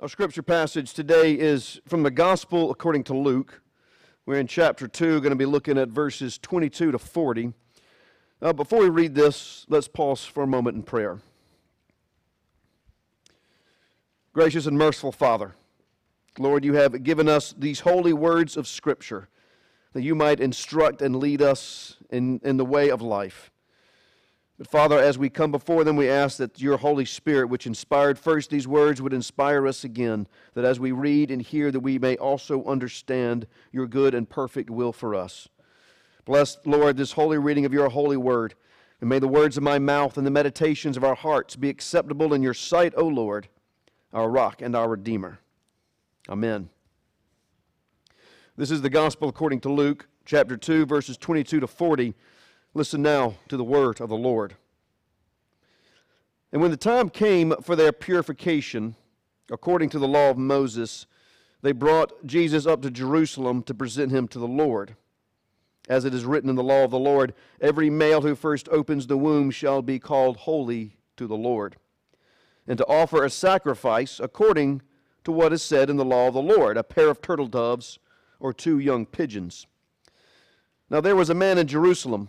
Our scripture passage today is from the Gospel according to Luke. We're in chapter 2, going to be looking at verses 22 to 40. Uh, before we read this, let's pause for a moment in prayer. Gracious and merciful Father, Lord, you have given us these holy words of Scripture that you might instruct and lead us in, in the way of life. But Father, as we come before them, we ask that your Holy Spirit, which inspired first these words, would inspire us again, that as we read and hear, that we may also understand your good and perfect will for us. Bless, Lord, this holy reading of your holy word, and may the words of my mouth and the meditations of our hearts be acceptable in your sight, O Lord, our rock and our redeemer. Amen. This is the gospel according to Luke, chapter 2, verses 22 to 40. Listen now to the word of the Lord. And when the time came for their purification, according to the law of Moses, they brought Jesus up to Jerusalem to present him to the Lord. As it is written in the law of the Lord, every male who first opens the womb shall be called holy to the Lord, and to offer a sacrifice according to what is said in the law of the Lord a pair of turtle doves or two young pigeons. Now there was a man in Jerusalem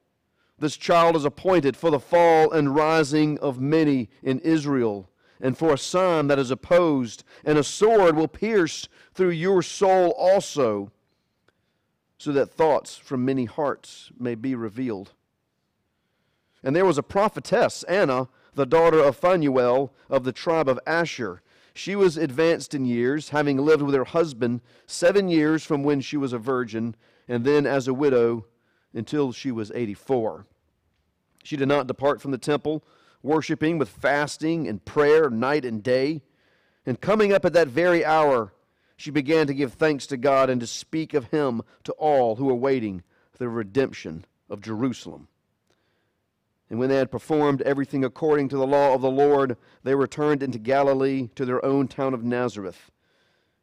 this child is appointed for the fall and rising of many in Israel, and for a sign that is opposed, and a sword will pierce through your soul also, so that thoughts from many hearts may be revealed. And there was a prophetess, Anna, the daughter of Phanuel of the tribe of Asher. She was advanced in years, having lived with her husband seven years from when she was a virgin, and then as a widow until she was 84. She did not depart from the temple, worshiping with fasting and prayer night and day. And coming up at that very hour, she began to give thanks to God and to speak of him to all who were waiting for the redemption of Jerusalem. And when they had performed everything according to the law of the Lord, they returned into Galilee to their own town of Nazareth.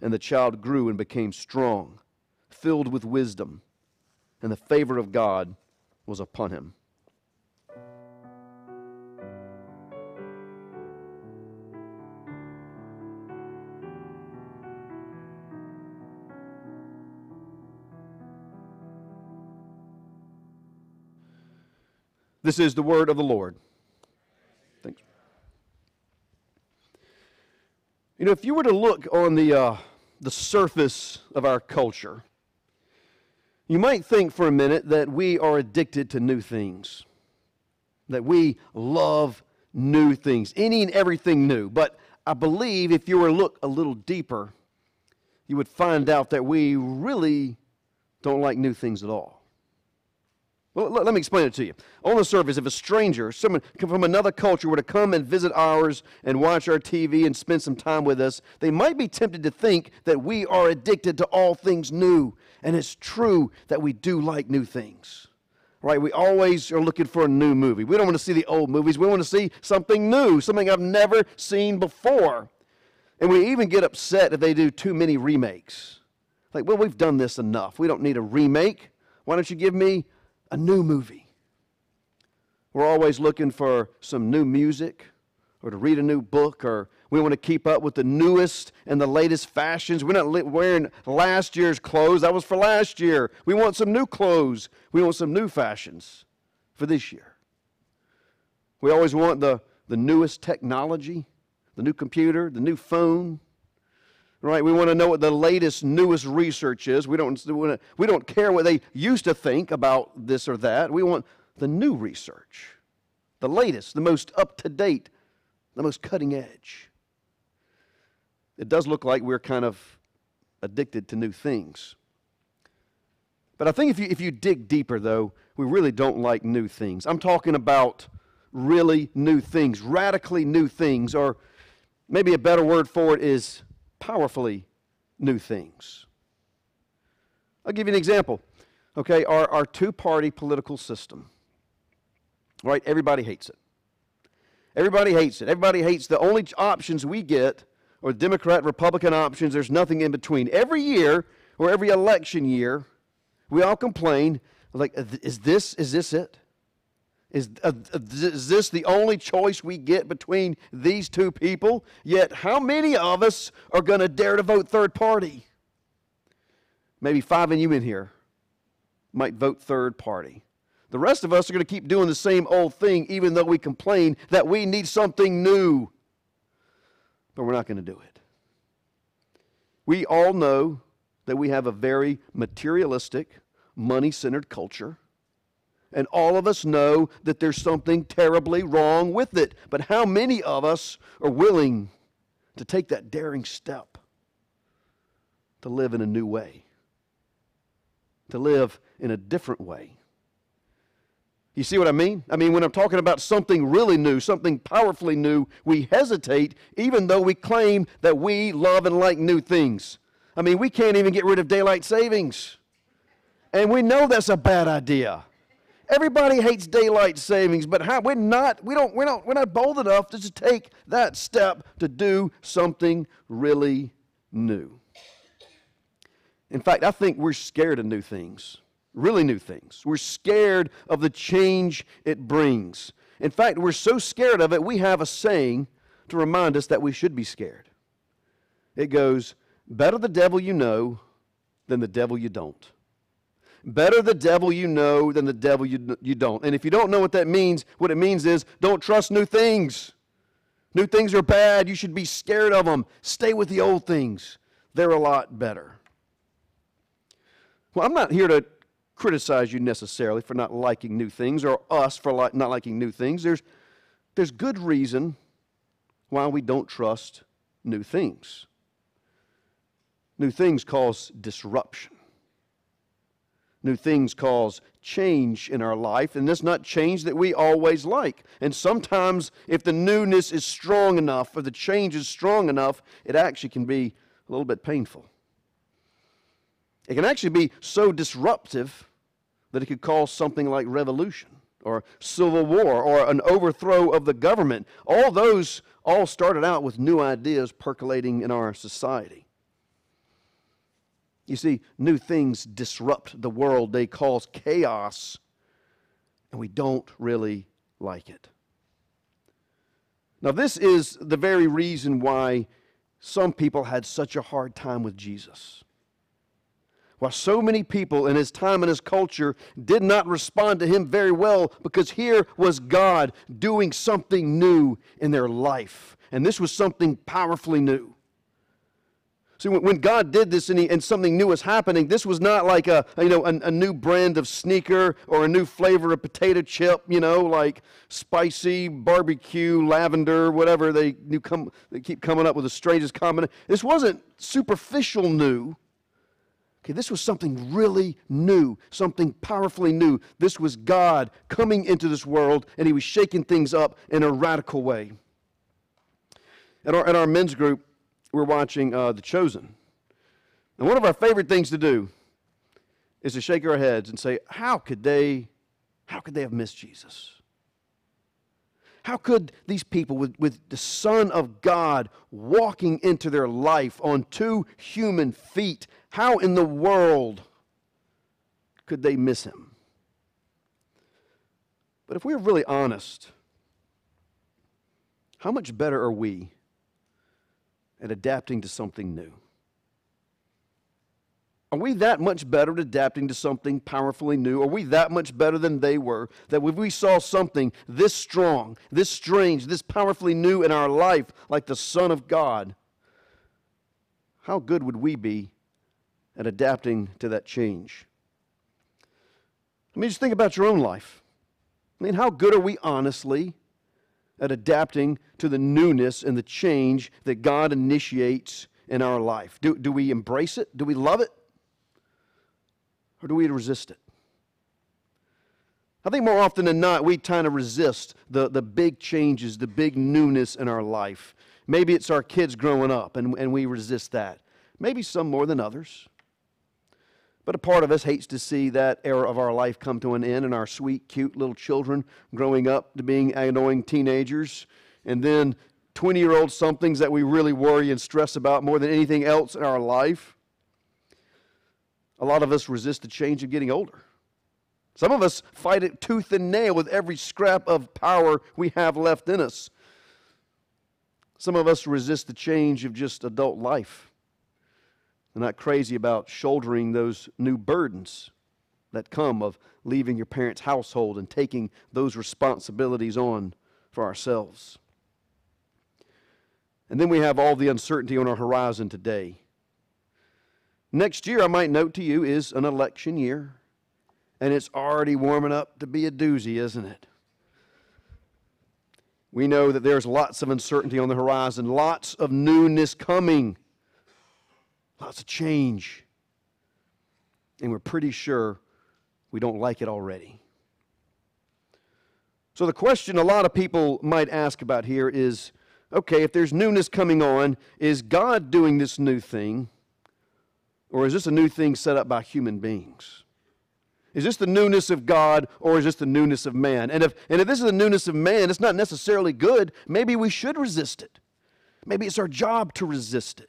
And the child grew and became strong, filled with wisdom, and the favor of God was upon him. This is the word of the Lord. Thanks. You You know, if you were to look on the, uh, the surface of our culture, you might think for a minute that we are addicted to new things, that we love new things, any and everything new. But I believe if you were to look a little deeper, you would find out that we really don't like new things at all. Let, let me explain it to you. On the surface, if a stranger, someone from another culture, were to come and visit ours and watch our TV and spend some time with us, they might be tempted to think that we are addicted to all things new. And it's true that we do like new things. Right? We always are looking for a new movie. We don't want to see the old movies. We want to see something new, something I've never seen before. And we even get upset if they do too many remakes. Like, well, we've done this enough. We don't need a remake. Why don't you give me a new movie. We're always looking for some new music or to read a new book or we want to keep up with the newest and the latest fashions. We're not wearing last year's clothes. That was for last year. We want some new clothes. We want some new fashions for this year. We always want the, the newest technology, the new computer, the new phone. Right? We want to know what the latest, newest research is. We don't, we don't care what they used to think about this or that. We want the new research, the latest, the most up to date, the most cutting edge. It does look like we're kind of addicted to new things. But I think if you, if you dig deeper, though, we really don't like new things. I'm talking about really new things, radically new things, or maybe a better word for it is powerfully new things. I'll give you an example. Okay, our, our two party political system, right? Everybody hates it. Everybody hates it. Everybody hates the only options we get or Democrat Republican options. There's nothing in between. Every year or every election year, we all complain like, is this is this it? Is, uh, is this the only choice we get between these two people? Yet, how many of us are going to dare to vote third party? Maybe five of you in here might vote third party. The rest of us are going to keep doing the same old thing, even though we complain that we need something new. But we're not going to do it. We all know that we have a very materialistic, money centered culture. And all of us know that there's something terribly wrong with it. But how many of us are willing to take that daring step to live in a new way? To live in a different way? You see what I mean? I mean, when I'm talking about something really new, something powerfully new, we hesitate even though we claim that we love and like new things. I mean, we can't even get rid of daylight savings. And we know that's a bad idea. Everybody hates daylight savings, but how, we're not, we don't, we're not, we're not bold enough to take that step to do something really new. In fact, I think we're scared of new things, really new things. We're scared of the change it brings. In fact, we're so scared of it, we have a saying to remind us that we should be scared. It goes, Better the devil you know than the devil you don't. Better the devil you know than the devil you, you don't. And if you don't know what that means, what it means is don't trust new things. New things are bad. You should be scared of them. Stay with the old things, they're a lot better. Well, I'm not here to criticize you necessarily for not liking new things or us for li- not liking new things. There's, there's good reason why we don't trust new things. New things cause disruption. New things cause change in our life, and it's not change that we always like. And sometimes, if the newness is strong enough or the change is strong enough, it actually can be a little bit painful. It can actually be so disruptive that it could cause something like revolution or civil war or an overthrow of the government. All those all started out with new ideas percolating in our society. You see, new things disrupt the world, they cause chaos, and we don't really like it. Now, this is the very reason why some people had such a hard time with Jesus. Why so many people in his time and his culture did not respond to him very well because here was God doing something new in their life. And this was something powerfully new. See, when God did this and, he, and, something new was happening, this was not like a, you know, a, a, new brand of sneaker or a new flavor of potato chip, you know, like spicy barbecue, lavender, whatever. They, come, they keep coming up with the strangest combination. This wasn't superficial new. Okay, this was something really new, something powerfully new. This was God coming into this world, and he was shaking things up in a radical way. At our, at our men's group, we're watching uh, The Chosen. And one of our favorite things to do is to shake our heads and say, how could they, how could they have missed Jesus? How could these people, with, with the Son of God walking into their life on two human feet, how in the world could they miss him? But if we're really honest, how much better are we at adapting to something new? Are we that much better at adapting to something powerfully new? Are we that much better than they were? That if we saw something this strong, this strange, this powerfully new in our life, like the Son of God, how good would we be at adapting to that change? I mean, just think about your own life. I mean, how good are we honestly at adapting to the newness and the change that God initiates in our life? Do, do we embrace it? Do we love it? Or do we resist it? I think more often than not, we kind of resist the, the big changes, the big newness in our life. Maybe it's our kids growing up and, and we resist that. Maybe some more than others. But a part of us hates to see that era of our life come to an end and our sweet, cute little children growing up to being annoying teenagers and then 20 year old somethings that we really worry and stress about more than anything else in our life. A lot of us resist the change of getting older. Some of us fight it tooth and nail with every scrap of power we have left in us. Some of us resist the change of just adult life. They're not crazy about shouldering those new burdens that come of leaving your parents' household and taking those responsibilities on for ourselves. And then we have all the uncertainty on our horizon today. Next year, I might note to you, is an election year and it's already warming up to be a doozy, isn't it? We know that there's lots of uncertainty on the horizon, lots of newness coming, lots of change. And we're pretty sure we don't like it already. So, the question a lot of people might ask about here is okay, if there's newness coming on, is God doing this new thing? Or is this a new thing set up by human beings? Is this the newness of God or is this the newness of man? And if, and if this is the newness of man, it's not necessarily good. Maybe we should resist it. Maybe it's our job to resist it.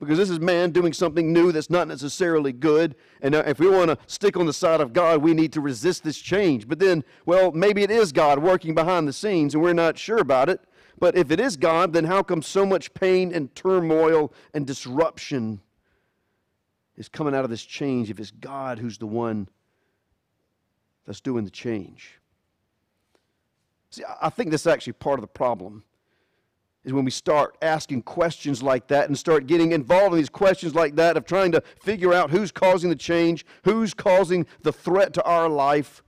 Because this is man doing something new that's not necessarily good. And uh, if we want to stick on the side of God, we need to resist this change. But then, well, maybe it is God working behind the scenes and we're not sure about it. But if it is God, then how come so much pain and turmoil and disruption is coming out of this change if it's God who's the one that's doing the change. See, I think that's actually part of the problem. Is when we start asking questions like that and start getting involved in these questions like that of trying to figure out who's causing the change, who's causing the threat to our life,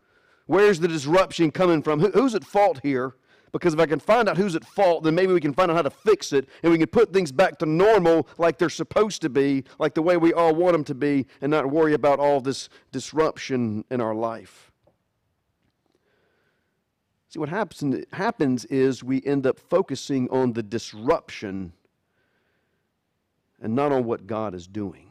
where's the disruption coming from, who's at fault here, because if I can find out who's at fault, then maybe we can find out how to fix it and we can put things back to normal like they're supposed to be, like the way we all want them to be, and not worry about all this disruption in our life. See, what happens, happens is we end up focusing on the disruption and not on what God is doing.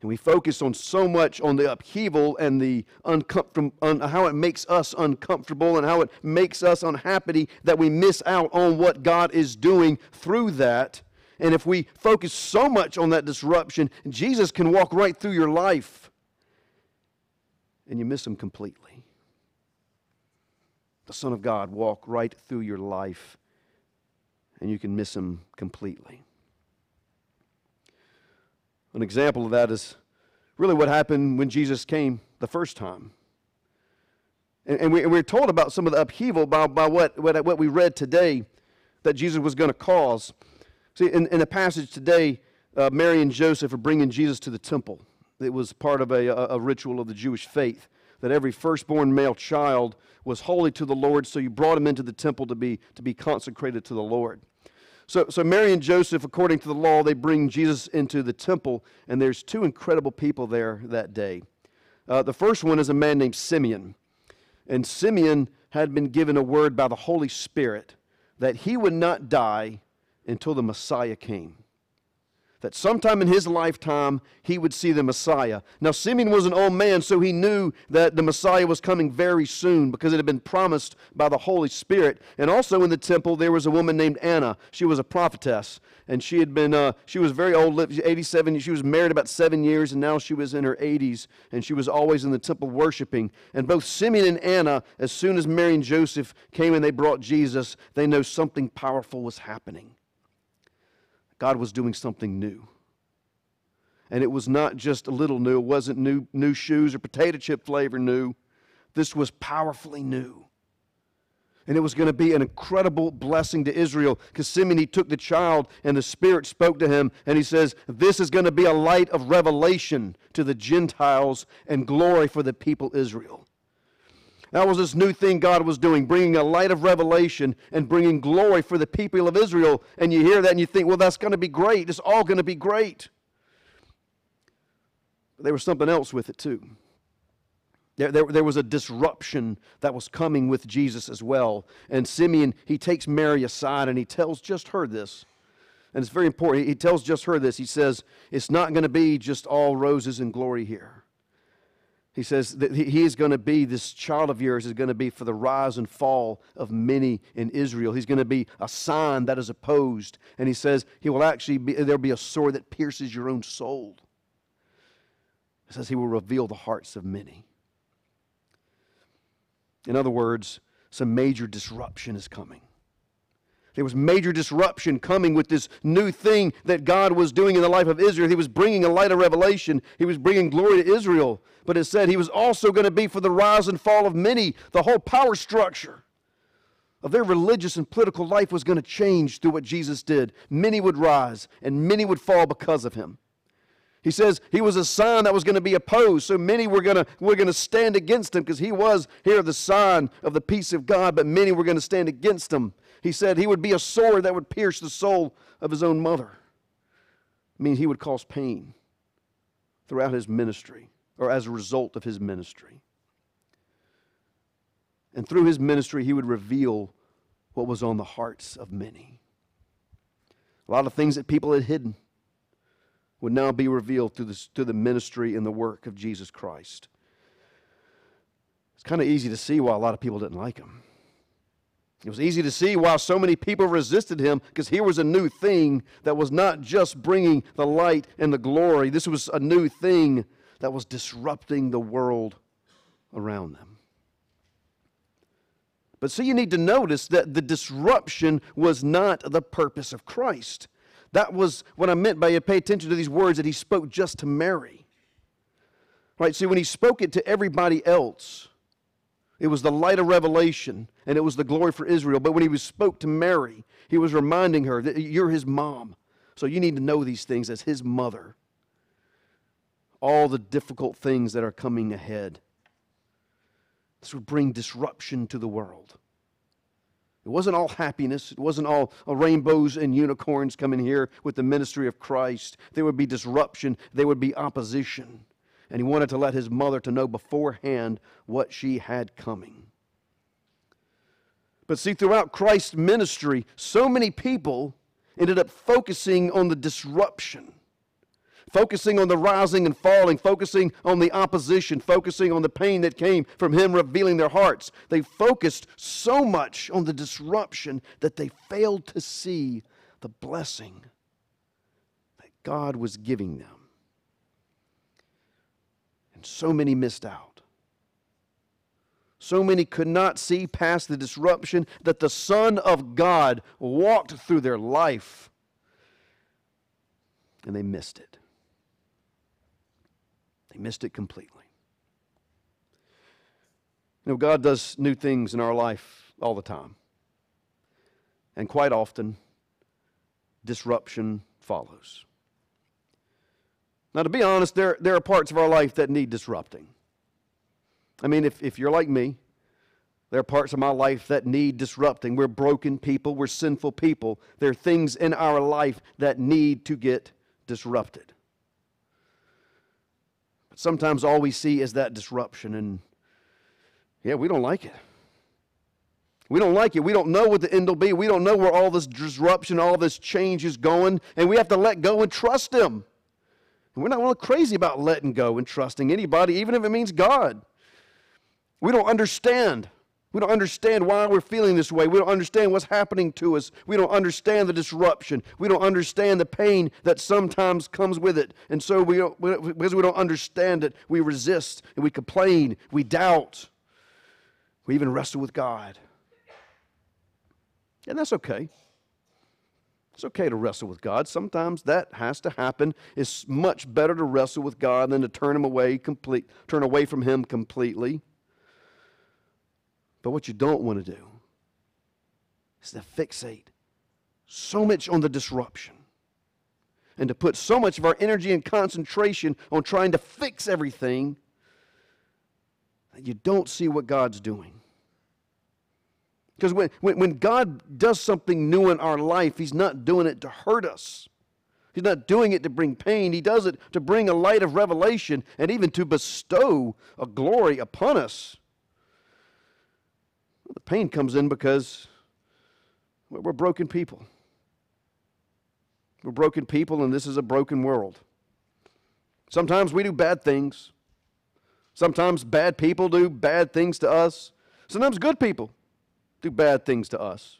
And we focus on so much on the upheaval and the uncomfortable, on how it makes us uncomfortable and how it makes us unhappy that we miss out on what God is doing through that. And if we focus so much on that disruption, Jesus can walk right through your life and you miss him completely the Son of God walk right through your life and you can miss him completely. An example of that is really what happened when Jesus came the first time. And, and, we, are told about some of the upheaval by, by what, what, what we read today that Jesus was going to cause. See, in, in the passage today, uh, Mary and Joseph are bringing Jesus to the temple. It was part of a, a, a ritual of the Jewish faith that every firstborn male child was holy to the Lord, so you brought him into the temple to be, to be consecrated to the Lord. So, so Mary and Joseph, according to the law, they bring Jesus into the temple, and there's two incredible people there that day. Uh, the first one is a man named Simeon. And Simeon had been given a word by the Holy Spirit that he would not die until the Messiah came that sometime in his lifetime he would see the Messiah. Now, Simeon was an old man, so he knew that the Messiah was coming very soon because it had been promised by the Holy Spirit. And also in the temple, there was a woman named Anna. She was a prophetess, and she had been, uh, she was very old, 87. She was married about seven years, and now she was in her 80s, and she was always in the temple worshiping. And both Simeon and Anna, as soon as Mary and Joseph came and they brought Jesus, they know something powerful was happening. God was doing something new. And it was not just a little new, it wasn't new, new shoes or potato chip flavor new. This was powerfully new. And it was going to be an incredible blessing to Israel because Simeon, he took the child and the Spirit spoke to him. And he says, This is going to be a light of revelation to the Gentiles and glory for the people Israel. That was this new thing God was doing, bringing a light of revelation and bringing glory for the people of Israel. And you hear that and you think, well, that's going to be great. It's all going to be great. But there was something else with it, too. There, there, there was a disruption that was coming with Jesus as well. And Simeon, he takes Mary aside and he tells just her this. And it's very important. He tells just her this. He says, It's not going to be just all roses and glory here. He says that he is going to be, this child of yours is going to be for the rise and fall of many in Israel. He's going to be a sign that is opposed. And he says he will actually be, there'll be a sword that pierces your own soul. He says he will reveal the hearts of many. In other words, some major disruption is coming. There was major disruption coming with this new thing that God was doing in the life of Israel. He was bringing a light of revelation, He was bringing glory to Israel. But it said He was also going to be for the rise and fall of many. The whole power structure of their religious and political life was going to change through what Jesus did. Many would rise, and many would fall because of Him. He says he was a sign that was going to be opposed, so many were going to, were going to stand against him because he was here the sign of the peace of God, but many were going to stand against him. He said he would be a sword that would pierce the soul of his own mother. I mean, he would cause pain throughout his ministry or as a result of his ministry. And through his ministry, he would reveal what was on the hearts of many. A lot of things that people had hidden would now be revealed through, this, through the ministry and the work of Jesus Christ. It's kind of easy to see why a lot of people didn't like him. It was easy to see why so many people resisted him because here was a new thing that was not just bringing the light and the glory. This was a new thing that was disrupting the world around them. But so you need to notice that the disruption was not the purpose of Christ. That was what I meant by you pay attention to these words that he spoke just to Mary. Right? See, when he spoke it to everybody else, it was the light of revelation and it was the glory for Israel. But when he was spoke to Mary, he was reminding her that you're his mom. So you need to know these things as his mother. All the difficult things that are coming ahead. This would bring disruption to the world. It wasn't all happiness. It wasn't all uh, rainbows and unicorns coming here with the ministry of Christ. There would be disruption. There would be opposition and he wanted to let his mother to know beforehand what she had coming. But see, throughout Christ's ministry, so many people ended up focusing on the disruption, focusing on the rising and falling, focusing on the opposition, focusing on the pain that came from him revealing their hearts. They focused so much on the disruption that they failed to see the blessing that God was giving them. And so many missed out. So many could not see past the disruption that the Son of God walked through their life. And they missed it. They missed it completely. You know, God does new things in our life all the time. And quite often, disruption follows. Now, to be honest, there, there are parts of our life that need disrupting. I mean, if, if you're like me, there are parts of my life that need disrupting. We're broken people, we're sinful people. There are things in our life that need to get disrupted. Sometimes all we see is that disruption, and yeah, we don't like it. We don't like it. We don't know what the end will be. We don't know where all this disruption, all this change is going, and we have to let go and trust Him. And we're not really crazy about letting go and trusting anybody, even if it means God. We don't understand. We don't understand why we're feeling this way. We don't understand what's happening to us. We don't understand the disruption. We don't understand the pain that sometimes comes with it. And so, we don't, because we don't understand it, we resist and we complain, we doubt, we even wrestle with God. And that's okay. It's okay to wrestle with God. Sometimes that has to happen. It's much better to wrestle with God than to turn him away complete, turn away from him completely. But what you don't want to do is to fixate so much on the disruption and to put so much of our energy and concentration on trying to fix everything that you don't see what God's doing. Because when, when, when God does something new in our life, He's not doing it to hurt us. He's not doing it to bring pain. He does it to bring a light of revelation and even to bestow a glory upon us. The pain comes in because we're broken people. We're broken people, and this is a broken world. Sometimes we do bad things. Sometimes bad people do bad things to us. Sometimes good people do bad things to us.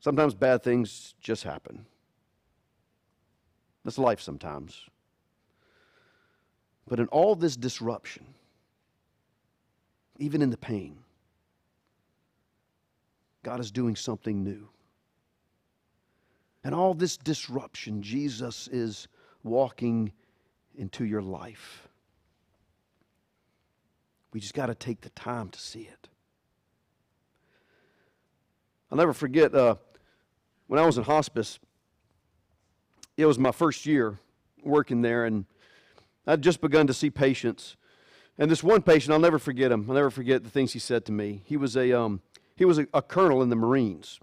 Sometimes bad things just happen. That's life sometimes. But in all this disruption, even in the pain, God is doing something new. And all this disruption, Jesus is walking into your life. We just got to take the time to see it. I'll never forget uh, when I was in hospice, it was my first year working there, and I'd just begun to see patients. And this one patient, I'll never forget him. I'll never forget the things he said to me. He was a, um, he was a, a colonel in the Marines.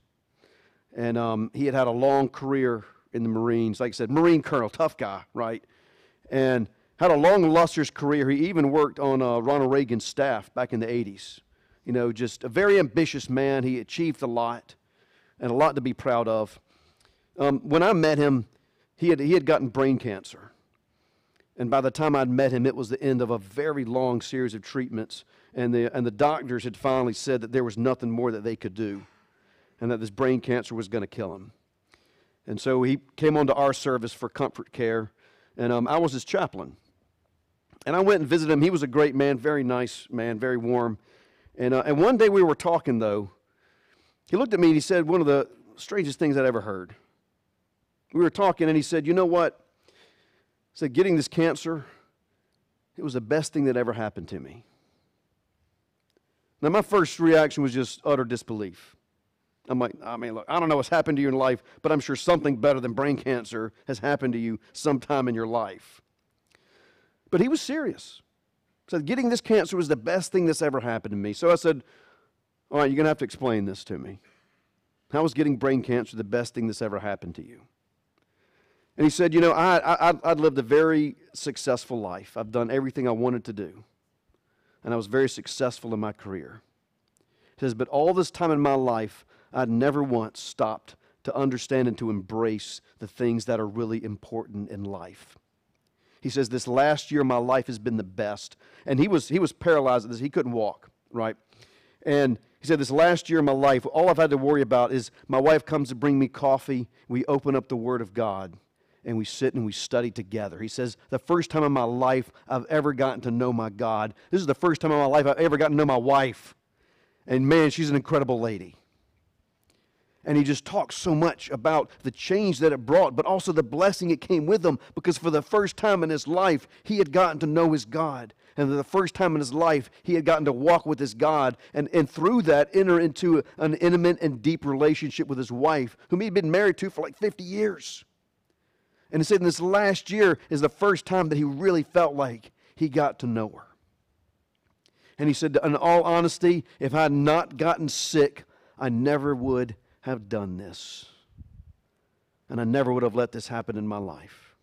And um, he had had a long career in the Marines. Like I said, Marine colonel, tough guy, right? And had a long, illustrious career. He even worked on uh, Ronald Reagan's staff back in the 80s. You know, just a very ambitious man. He achieved a lot and a lot to be proud of. Um, when I met him, he had, he had gotten brain cancer. And by the time I'd met him, it was the end of a very long series of treatments. And the, and the doctors had finally said that there was nothing more that they could do and that this brain cancer was going to kill him. And so he came onto our service for comfort care, and um, I was his chaplain. And I went and visited him. He was a great man, very nice man, very warm. And, uh, and one day we were talking, though. He looked at me and he said one of the strangest things I'd ever heard. We were talking, and he said, You know what? He said, Getting this cancer, it was the best thing that ever happened to me. Now, my first reaction was just utter disbelief. I'm like, I mean, look, I don't know what's happened to you in life, but I'm sure something better than brain cancer has happened to you sometime in your life. But he was serious. He said, getting this cancer was the best thing that's ever happened to me. So I said, All right, you're going to have to explain this to me. How was getting brain cancer the best thing that's ever happened to you? And he said, You know, I, I, I'd lived a very successful life. I've done everything I wanted to do. And I was very successful in my career. He says, But all this time in my life, I'd never once stopped to understand and to embrace the things that are really important in life. He says, This last year my life has been the best. And he was, he was paralyzed. He couldn't walk, right? And he said, This last year of my life, all I've had to worry about is my wife comes to bring me coffee. We open up the Word of God and we sit and we study together. He says, The first time in my life I've ever gotten to know my God. This is the first time in my life I've ever gotten to know my wife. And man, she's an incredible lady. And he just talks so much about the change that it brought, but also the blessing it came with him, because for the first time in his life, he had gotten to know his God. And for the first time in his life, he had gotten to walk with his God, and, and through that, enter into an intimate and deep relationship with his wife, whom he'd been married to for like 50 years. And he said, in this last year is the first time that he really felt like he got to know her. And he said, in all honesty, if I had not gotten sick, I never would have done this. And I never would have let this happen in my life.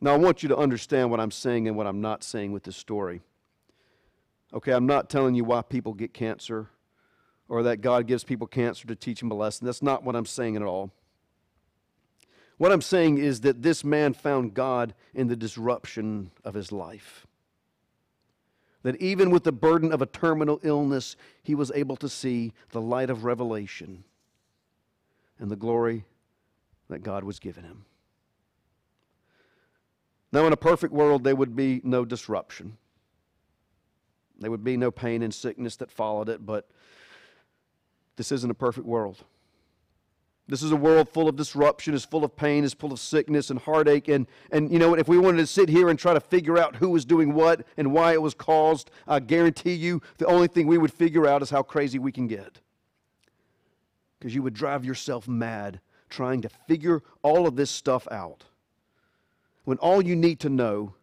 Now, I want you to understand what I'm saying and what I'm not saying with this story. Okay, I'm not telling you why people get cancer or that God gives people cancer to teach them a lesson. That's not what I'm saying at all. What I'm saying is that this man found God in the disruption of his life that even with the burden of a terminal illness, he was able to see the light of revelation and the glory that God was giving him. Now, in a perfect world, there would be no disruption. There would be no pain and sickness that followed it, but this isn't a perfect world. This is a world full of disruption, is full of pain, is full of sickness and heartache. And, and you know what? If we wanted to sit here and try to figure out who was doing what and why it was caused, I guarantee you the only thing we would figure out is how crazy we can get. Because you would drive yourself mad trying to figure all of this stuff out. When all you need to know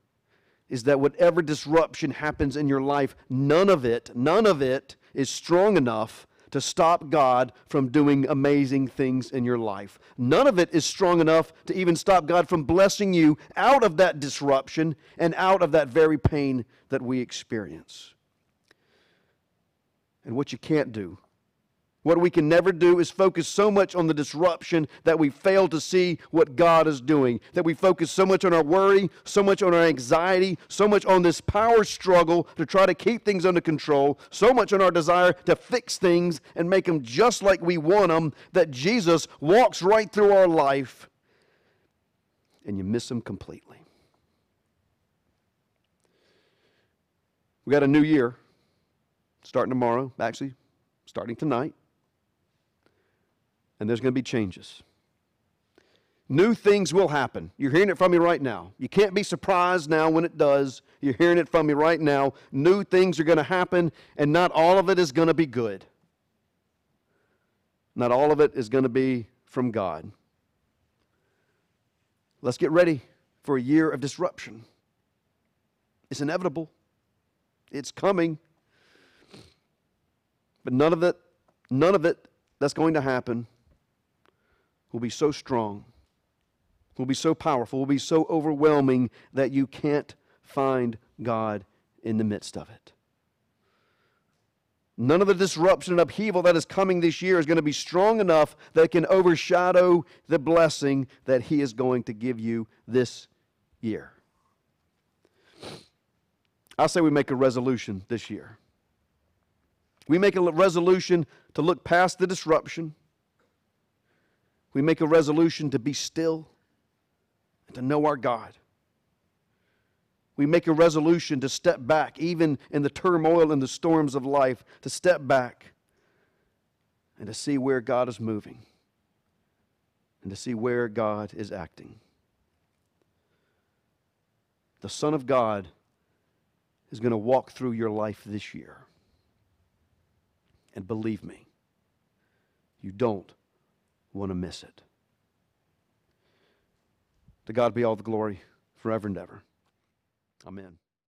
is that whatever disruption happens in your life, none of it, none of it is strong enough to stop God from doing amazing things in your life. None of it is strong enough to even stop God from blessing you out of that disruption and out of that very pain that we experience. And what you can't do what we can never do is focus so much on the disruption that we fail to see what God is doing. That we focus so much on our worry, so much on our anxiety, so much on this power struggle to try to keep things under control, so much on our desire to fix things and make them just like we want them, that Jesus walks right through our life and you miss him completely. We got a new year starting tomorrow, actually, starting tonight and there's going to be changes. New things will happen. You're hearing it from me right now. You can't be surprised now when it does. You're hearing it from me right now. New things are going to happen, and not all of it is going to be good. Not all of it is going to be from God. Let's get ready for a year of disruption. It's inevitable, it's coming. But none of it, none of it that's going to happen will be so strong, will be so powerful, will be so overwhelming that you can't find God in the midst of it. None of the disruption and upheaval that is coming this year is going to be strong enough that it can overshadow the blessing that He is going to give you this year. I say we make a resolution this year. We make a resolution to look past the disruption, we make a resolution to be still and to know our God. We make a resolution to step back, even in the turmoil and the storms of life, to step back and to see where God is moving and to see where God is acting. The Son of God is going to walk through your life this year. And believe me, you don't want to miss it. To God be all the glory forever and ever. Amen.